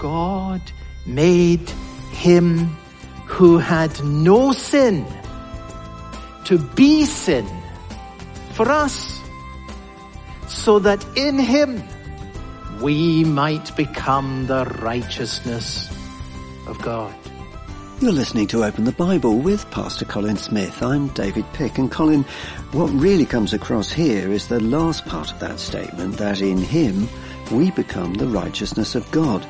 God made him who had no sin to be sin for us so that in him we might become the righteousness of God. You're listening to Open the Bible with Pastor Colin Smith. I'm David Pick and Colin, what really comes across here is the last part of that statement that in him we become the righteousness of God.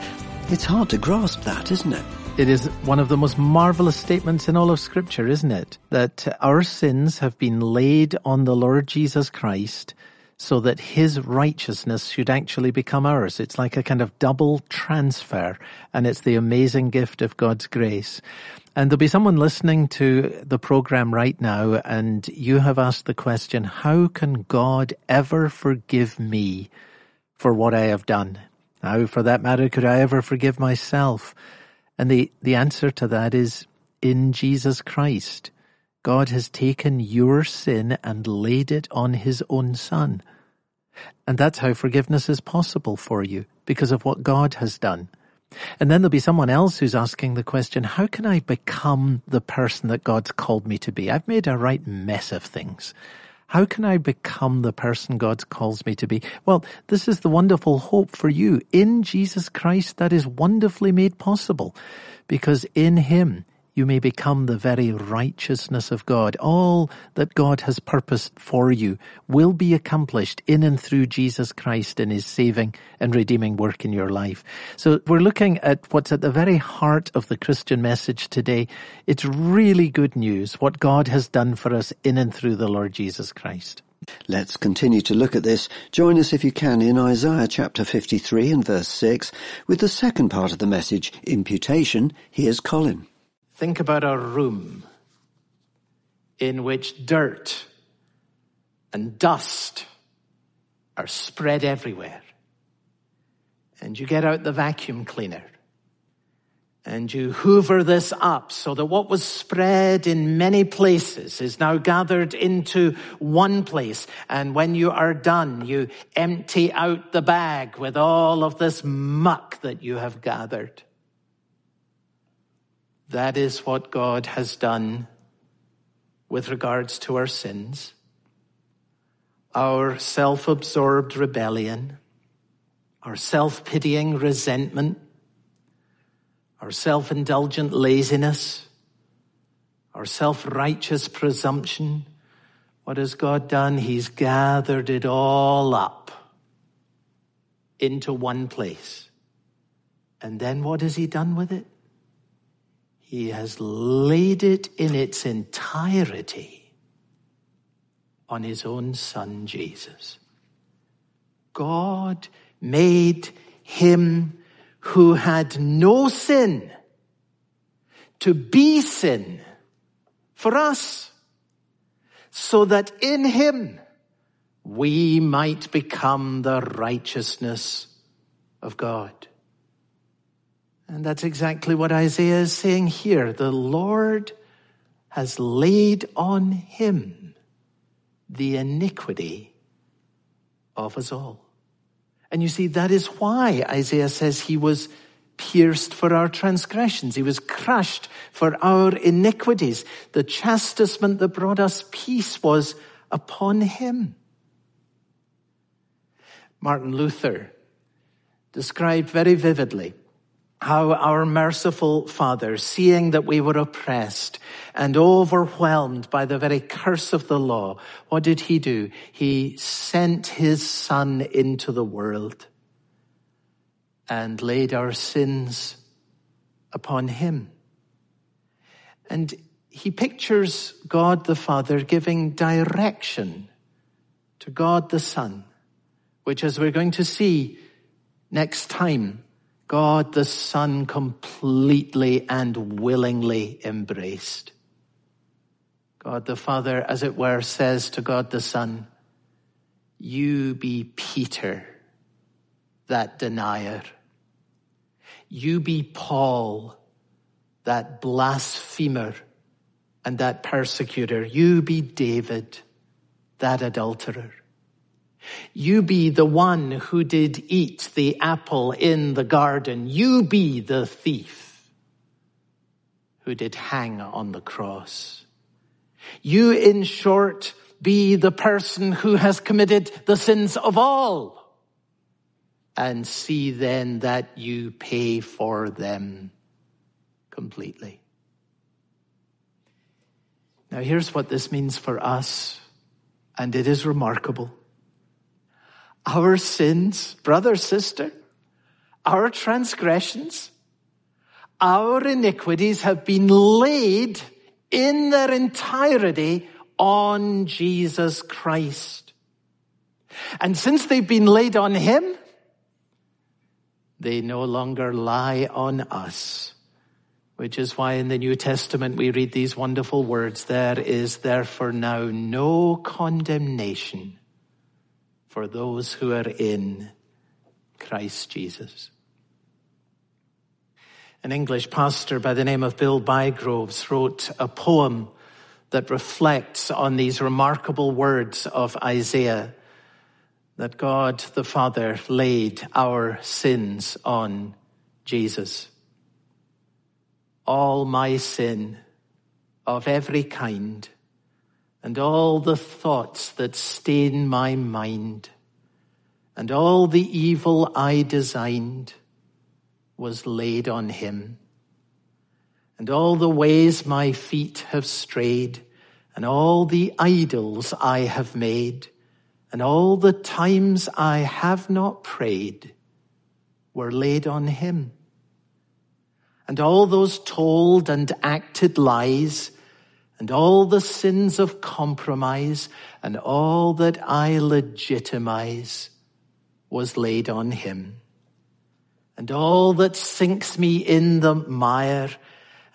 It's hard to grasp that, isn't it? It is one of the most marvelous statements in all of scripture, isn't it? That our sins have been laid on the Lord Jesus Christ so that his righteousness should actually become ours. It's like a kind of double transfer and it's the amazing gift of God's grace. And there'll be someone listening to the program right now and you have asked the question, how can God ever forgive me for what I have done? How, for that matter, could I ever forgive myself? And the, the answer to that is in Jesus Christ. God has taken your sin and laid it on his own son. And that's how forgiveness is possible for you because of what God has done. And then there'll be someone else who's asking the question, how can I become the person that God's called me to be? I've made a right mess of things. How can I become the person God calls me to be? Well, this is the wonderful hope for you. In Jesus Christ, that is wonderfully made possible because in Him, you may become the very righteousness of God. All that God has purposed for you will be accomplished in and through Jesus Christ in his saving and redeeming work in your life. So we're looking at what's at the very heart of the Christian message today. It's really good news what God has done for us in and through the Lord Jesus Christ. Let's continue to look at this. Join us if you can in Isaiah chapter 53 and verse 6 with the second part of the message, imputation. Here's Colin. Think about a room in which dirt and dust are spread everywhere. And you get out the vacuum cleaner and you hoover this up so that what was spread in many places is now gathered into one place. And when you are done, you empty out the bag with all of this muck that you have gathered. That is what God has done with regards to our sins, our self-absorbed rebellion, our self-pitying resentment, our self-indulgent laziness, our self-righteous presumption. What has God done? He's gathered it all up into one place. And then what has he done with it? He has laid it in its entirety on his own son, Jesus. God made him who had no sin to be sin for us so that in him we might become the righteousness of God. And that's exactly what Isaiah is saying here. The Lord has laid on him the iniquity of us all. And you see, that is why Isaiah says he was pierced for our transgressions. He was crushed for our iniquities. The chastisement that brought us peace was upon him. Martin Luther described very vividly how our merciful Father, seeing that we were oppressed and overwhelmed by the very curse of the law, what did he do? He sent his Son into the world and laid our sins upon him. And he pictures God the Father giving direction to God the Son, which as we're going to see next time, God the Son completely and willingly embraced. God the Father, as it were, says to God the Son, you be Peter, that denier. You be Paul, that blasphemer and that persecutor. You be David, that adulterer. You be the one who did eat the apple in the garden. You be the thief who did hang on the cross. You, in short, be the person who has committed the sins of all and see then that you pay for them completely. Now here's what this means for us, and it is remarkable. Our sins, brother, sister, our transgressions, our iniquities have been laid in their entirety on Jesus Christ. And since they've been laid on Him, they no longer lie on us. Which is why in the New Testament we read these wonderful words, there is therefore now no condemnation for those who are in Christ Jesus. An English pastor by the name of Bill Bygroves wrote a poem that reflects on these remarkable words of Isaiah that God the Father laid our sins on Jesus. All my sin of every kind and all the thoughts that stain my mind and all the evil I designed was laid on him. And all the ways my feet have strayed and all the idols I have made and all the times I have not prayed were laid on him. And all those told and acted lies, and all the sins of compromise, and all that I legitimize was laid on him. And all that sinks me in the mire,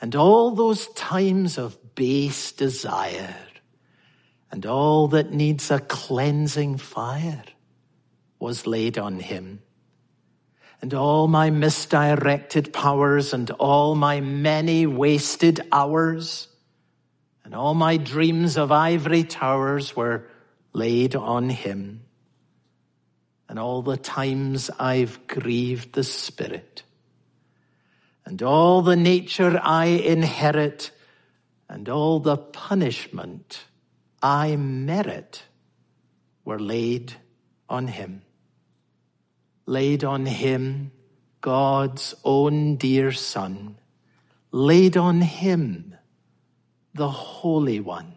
and all those times of base desire, and all that needs a cleansing fire was laid on him. And all my misdirected powers and all my many wasted hours and all my dreams of ivory towers were laid on him. And all the times I've grieved the Spirit and all the nature I inherit and all the punishment I merit were laid on him. Laid on him, God's own dear son, laid on him, the Holy One.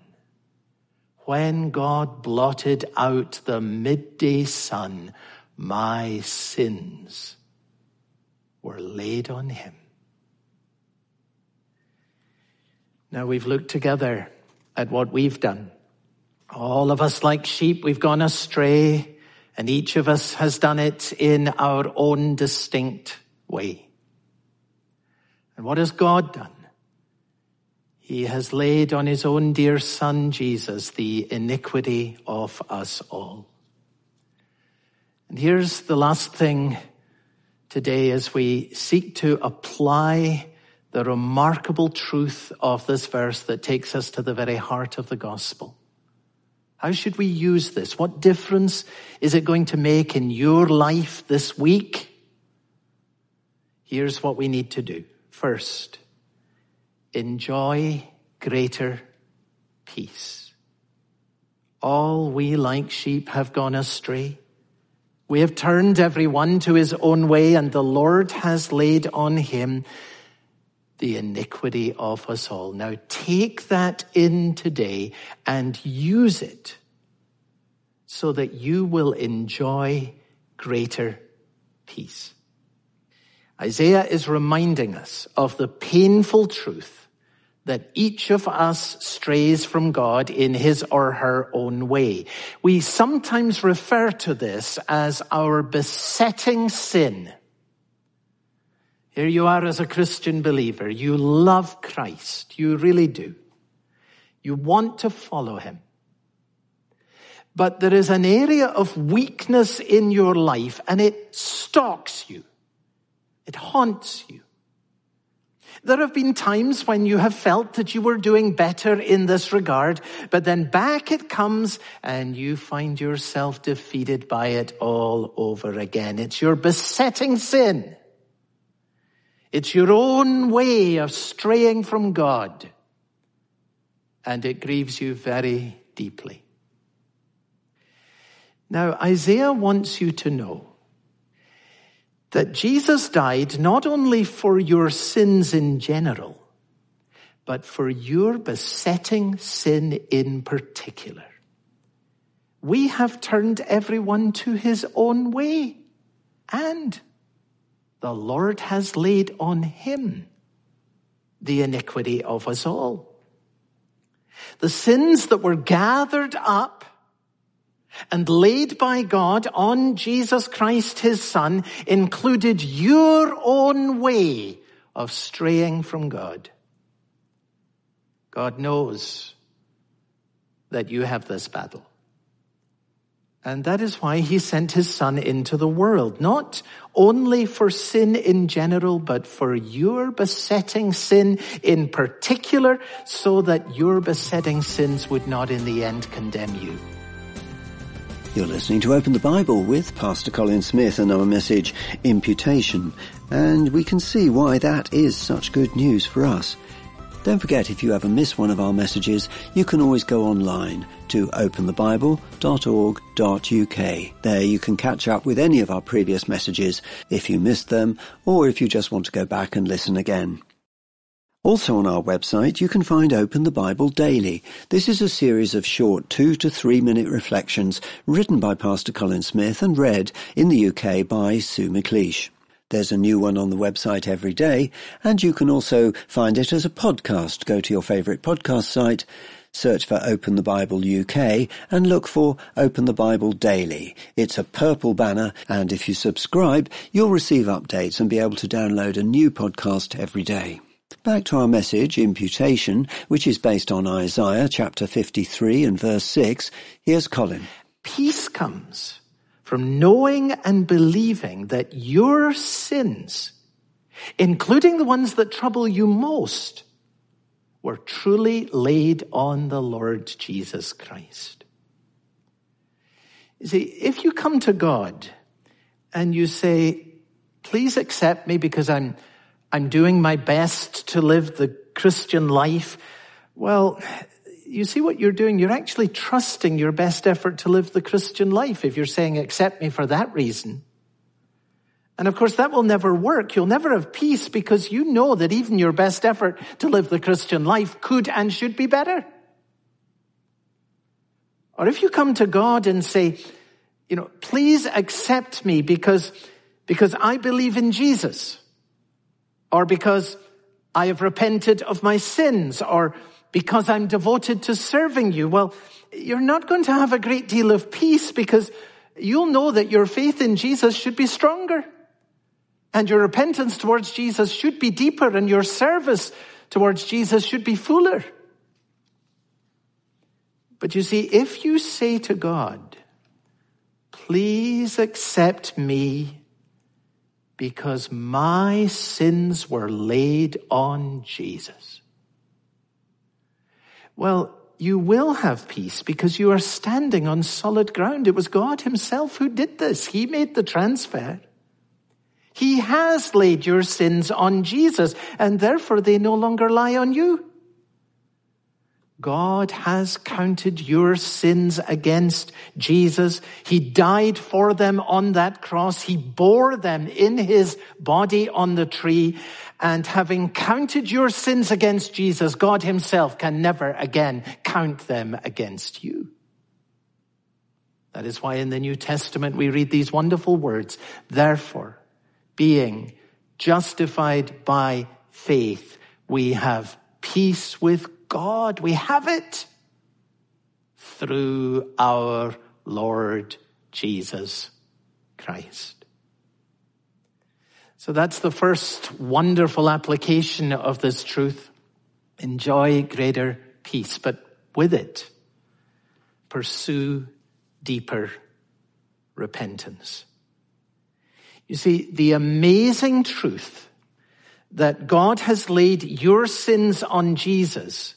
When God blotted out the midday sun, my sins were laid on him. Now we've looked together at what we've done. All of us, like sheep, we've gone astray, and each of us has done it in our own distinct way. And what has God done? He has laid on his own dear son, Jesus, the iniquity of us all. And here's the last thing today as we seek to apply the remarkable truth of this verse that takes us to the very heart of the gospel. How should we use this? What difference is it going to make in your life this week? Here's what we need to do. First, enjoy greater peace. All we like sheep have gone astray. We have turned everyone to his own way and the Lord has laid on him the iniquity of us all. Now take that in today and use it so that you will enjoy greater peace. Isaiah is reminding us of the painful truth that each of us strays from God in his or her own way. We sometimes refer to this as our besetting sin. Here you are as a Christian believer. You love Christ. You really do. You want to follow him. But there is an area of weakness in your life and it stalks you. It haunts you. There have been times when you have felt that you were doing better in this regard, but then back it comes and you find yourself defeated by it all over again. It's your besetting sin. It's your own way of straying from God. And it grieves you very deeply. Now, Isaiah wants you to know that Jesus died not only for your sins in general, but for your besetting sin in particular. We have turned everyone to his own way, and the Lord has laid on him the iniquity of us all. The sins that were gathered up and laid by God on Jesus Christ, his son, included your own way of straying from God. God knows that you have this battle. And that is why he sent his son into the world, not only for sin in general, but for your besetting sin in particular, so that your besetting sins would not in the end condemn you. You're listening to Open the Bible with Pastor Colin Smith and our message, Imputation. And we can see why that is such good news for us. Don't forget, if you ever miss one of our messages, you can always go online to openthebible.org.uk. There you can catch up with any of our previous messages if you missed them or if you just want to go back and listen again. Also on our website, you can find Open the Bible Daily. This is a series of short two to three minute reflections written by Pastor Colin Smith and read in the UK by Sue McLeish. There's a new one on the website every day, and you can also find it as a podcast. Go to your favourite podcast site, search for Open the Bible UK, and look for Open the Bible Daily. It's a purple banner, and if you subscribe, you'll receive updates and be able to download a new podcast every day. Back to our message, imputation, which is based on Isaiah chapter 53 and verse 6. Here's Colin. Peace comes from knowing and believing that your sins, including the ones that trouble you most, were truly laid on the Lord Jesus Christ. You see, if you come to God and you say, please accept me because I'm I'm doing my best to live the Christian life. Well, you see what you're doing? You're actually trusting your best effort to live the Christian life if you're saying, accept me for that reason. And of course, that will never work. You'll never have peace because you know that even your best effort to live the Christian life could and should be better. Or if you come to God and say, you know, please accept me because, because I believe in Jesus or because I have repented of my sins, or because I'm devoted to serving you. Well, you're not going to have a great deal of peace because you'll know that your faith in Jesus should be stronger. And your repentance towards Jesus should be deeper and your service towards Jesus should be fuller. But you see, if you say to God, please accept me because my sins were laid on Jesus. Well, you will have peace because you are standing on solid ground. It was God himself who did this. He made the transfer. He has laid your sins on Jesus and therefore they no longer lie on you. God has counted your sins against Jesus. He died for them on that cross. He bore them in his body on the tree. And having counted your sins against Jesus, God himself can never again count them against you. That is why in the New Testament we read these wonderful words. Therefore, being justified by faith, we have peace with God. We have it through our Lord Jesus Christ. So that's the first wonderful application of this truth. Enjoy greater peace, but with it, pursue deeper repentance. You see, the amazing truth that God has laid your sins on Jesus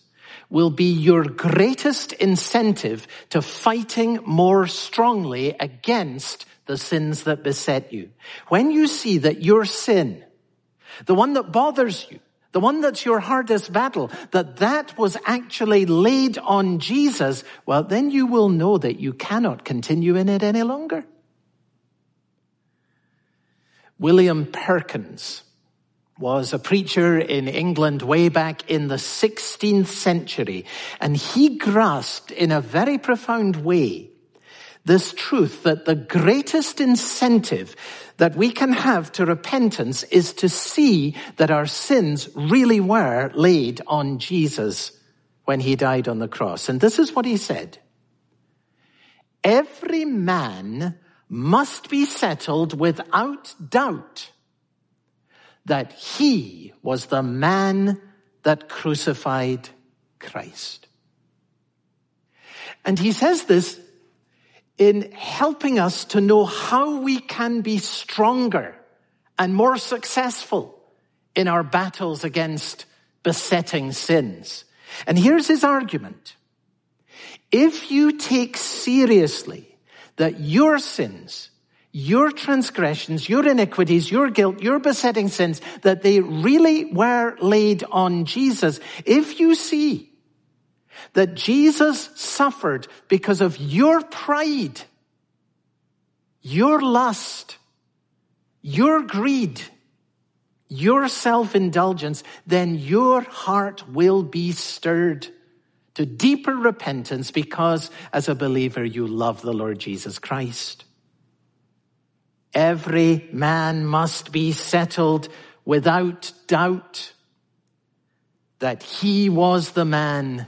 will be your greatest incentive to fighting more strongly against the sins that beset you. When you see that your sin, the one that bothers you, the one that's your hardest battle, that that was actually laid on Jesus, well, then you will know that you cannot continue in it any longer. William Perkins was a preacher in England way back in the 16th century, and he grasped in a very profound way this truth that the greatest incentive that we can have to repentance is to see that our sins really were laid on Jesus when he died on the cross. And this is what he said. Every man must be settled without doubt that he was the man that crucified Christ. And he says this in helping us to know how we can be stronger and more successful in our battles against besetting sins. And here's his argument. If you take seriously that your sins, your transgressions, your iniquities, your guilt, your besetting sins, that they really were laid on Jesus, if you see that Jesus suffered because of your pride, your lust, your greed, your self-indulgence, then your heart will be stirred to deeper repentance because as a believer you love the Lord Jesus Christ. Every man must be settled without doubt that he was the man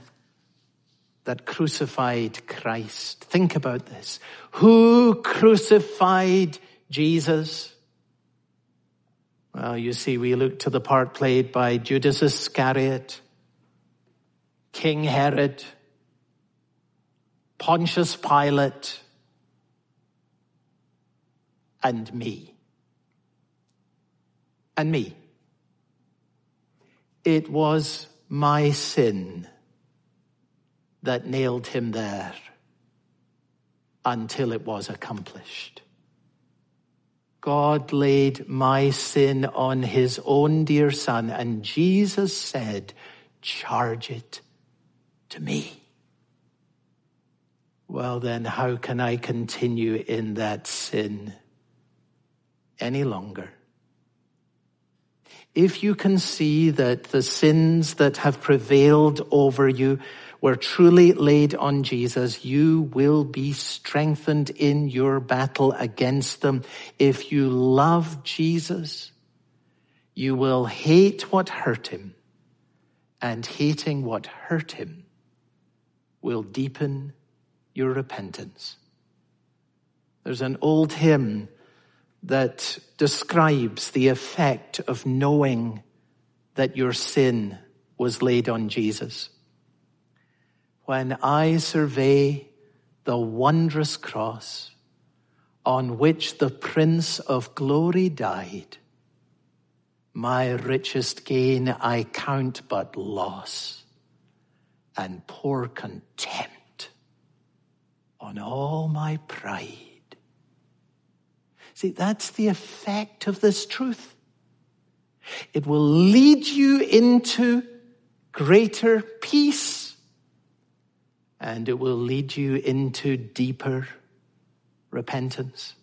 that crucified Christ. Think about this. Who crucified Jesus? Well, you see, we look to the part played by Judas Iscariot, King Herod, Pontius Pilate, and me. And me. It was my sin that nailed him there until it was accomplished. God laid my sin on his own dear son, and Jesus said, charge it to me. Well, then, how can I continue in that sin any longer? If you can see that the sins that have prevailed over you were truly laid on Jesus, you will be strengthened in your battle against them. If you love Jesus, you will hate what hurt him, and hating what hurt him will deepen your repentance. There's an old hymn that describes the effect of knowing that your sin was laid on Jesus when I survey the wondrous cross on which the Prince of Glory died, my richest gain I count but loss and pour contempt on all my pride. See, that's the effect of this truth. It will lead you into greater peace and it will lead you into deeper repentance.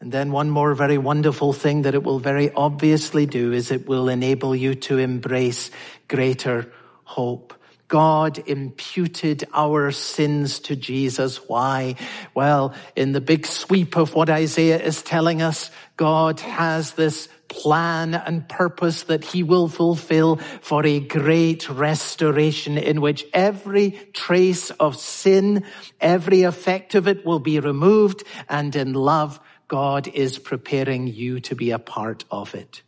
And then one more very wonderful thing that it will very obviously do is it will enable you to embrace greater hope. God imputed our sins to Jesus. Why? Well, in the big sweep of what Isaiah is telling us, God has this plan and purpose that he will fulfill for a great restoration in which every trace of sin, every effect of it will be removed and in love, God is preparing you to be a part of it.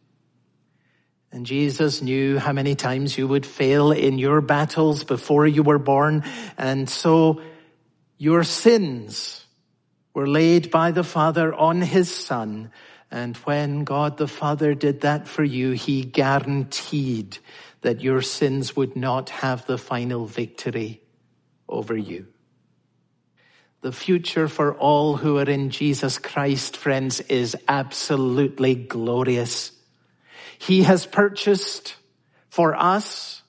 And Jesus knew how many times you would fail in your battles before you were born. And so your sins were laid by the Father on his Son And when God the Father did that for you, he guaranteed that your sins would not have the final victory over you. The future for all who are in Jesus Christ, friends, is absolutely glorious. He has purchased for us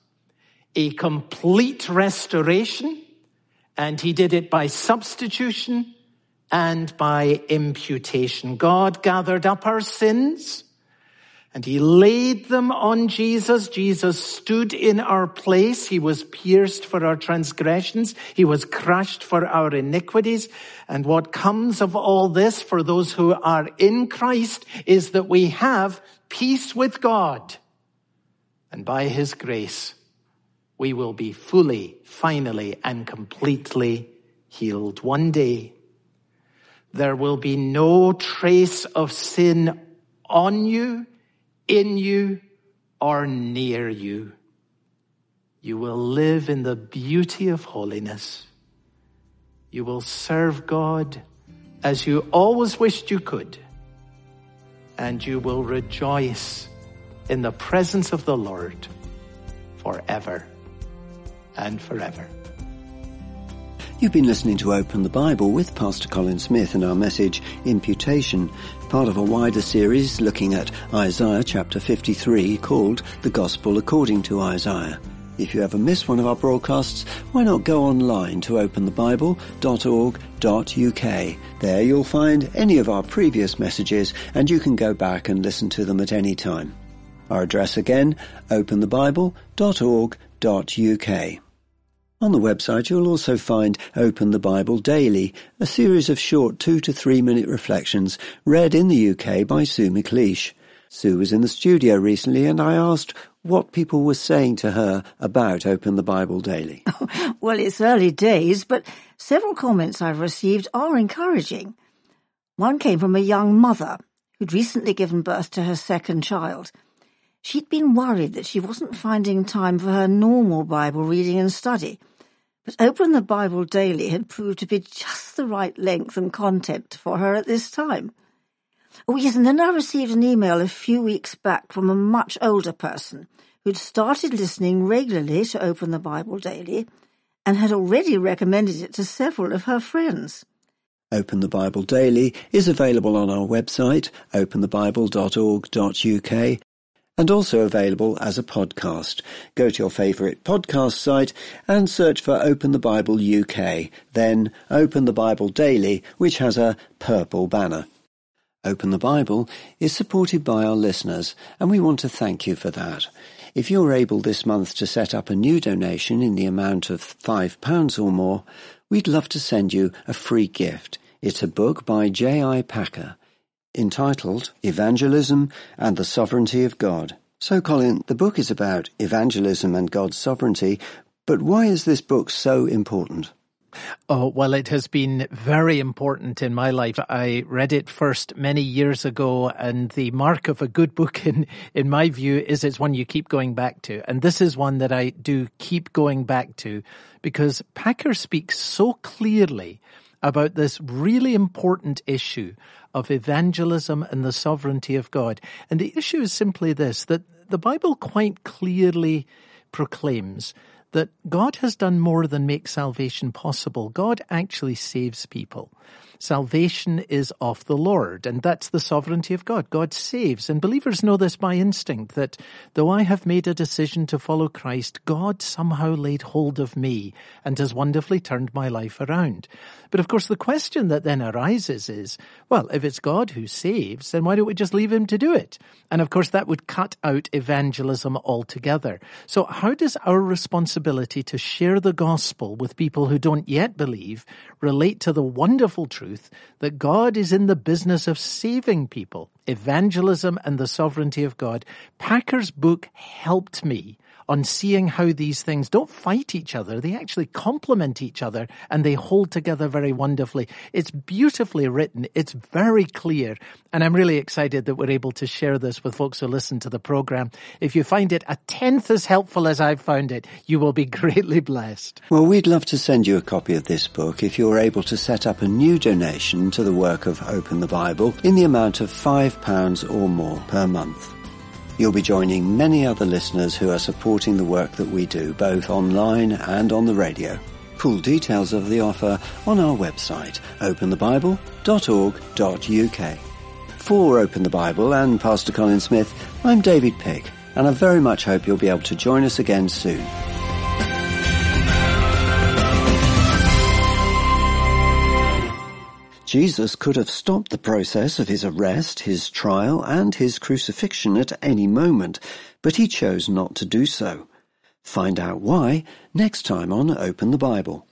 a complete restoration and he did it by substitution and by imputation. God gathered up our sins and he laid them on Jesus. Jesus stood in our place. He was pierced for our transgressions. He was crushed for our iniquities. And what comes of all this for those who are in Christ is that we have peace with God. And by his grace, we will be fully, finally, and completely healed. One day, there will be no trace of sin on you, in you, or near you. You will live in the beauty of holiness. You will serve God as you always wished you could. And you will rejoice in the presence of the Lord forever and forever. You've been listening to Open the Bible with Pastor Colin Smith and our message, Imputation, part of a wider series looking at Isaiah chapter 53 called The Gospel According to Isaiah. If you ever miss one of our broadcasts, why not go online to openthebible.org.uk. There you'll find any of our previous messages and you can go back and listen to them at any time. Our address again, openthebible.org.uk. On the website you'll also find Open the Bible Daily, a series of short two to three minute reflections read in the UK by Sue McLeish. Sue was in the studio recently and I asked what people were saying to her about Open the Bible Daily. well, it's early days, but several comments I've received are encouraging. One came from a young mother who'd recently given birth to her second child. She'd been worried that she wasn't finding time for her normal Bible reading and study, but Open the Bible Daily had proved to be just the right length and content for her at this time. Oh, yes, and then I received an email a few weeks back from a much older person who'd started listening regularly to Open the Bible Daily and had already recommended it to several of her friends. Open the Bible Daily is available on our website, openthebible.org.uk, and also available as a podcast. Go to your favourite podcast site and search for Open the Bible UK, then Open the Bible Daily, which has a purple banner. Open the Bible is supported by our listeners, and we want to thank you for that. If you're able this month to set up a new donation in the amount of £5 or more, we'd love to send you a free gift. It's a book by J.I. Packer entitled Evangelism and the Sovereignty of God. So, Colin, the book is about evangelism and God's sovereignty, but why is this book so important? Oh, well, it has been very important in my life. I read it first many years ago, and the mark of a good book, in, in my view, is it's one you keep going back to. And this is one that I do keep going back to because Packer speaks so clearly about this really important issue of evangelism and the sovereignty of God. And the issue is simply this, that the Bible quite clearly proclaims that God has done more than make salvation possible. God actually saves people. Salvation is of the Lord, and that's the sovereignty of God. God saves, and believers know this by instinct that though I have made a decision to follow Christ, God somehow laid hold of me and has wonderfully turned my life around. But of course, the question that then arises is, well, if it's God who saves, then why don't we just leave him to do it? And of course, that would cut out evangelism altogether. So how does our responsibility to share the gospel with people who don't yet believe relate to the wonderful truth that God is in the business of saving people? Evangelism and the sovereignty of God. Packer's book helped me on seeing how these things don't fight each other. They actually complement each other and they hold together very wonderfully. It's beautifully written. It's very clear. And I'm really excited that we're able to share this with folks who listen to the program. If you find it a tenth as helpful as I've found it, you will be greatly blessed. Well, we'd love to send you a copy of this book if you're able to set up a new donation to the work of Open the Bible in the amount of £5 or more per month. You'll be joining many other listeners who are supporting the work that we do, both online and on the radio. Full details of the offer on our website, openthebible.org.uk. For Open the Bible and Pastor Colin Smith, I'm David Pick, and I very much hope you'll be able to join us again soon. Jesus could have stopped the process of his arrest, his trial, and his crucifixion at any moment, but he chose not to do so. Find out why next time on Open the Bible.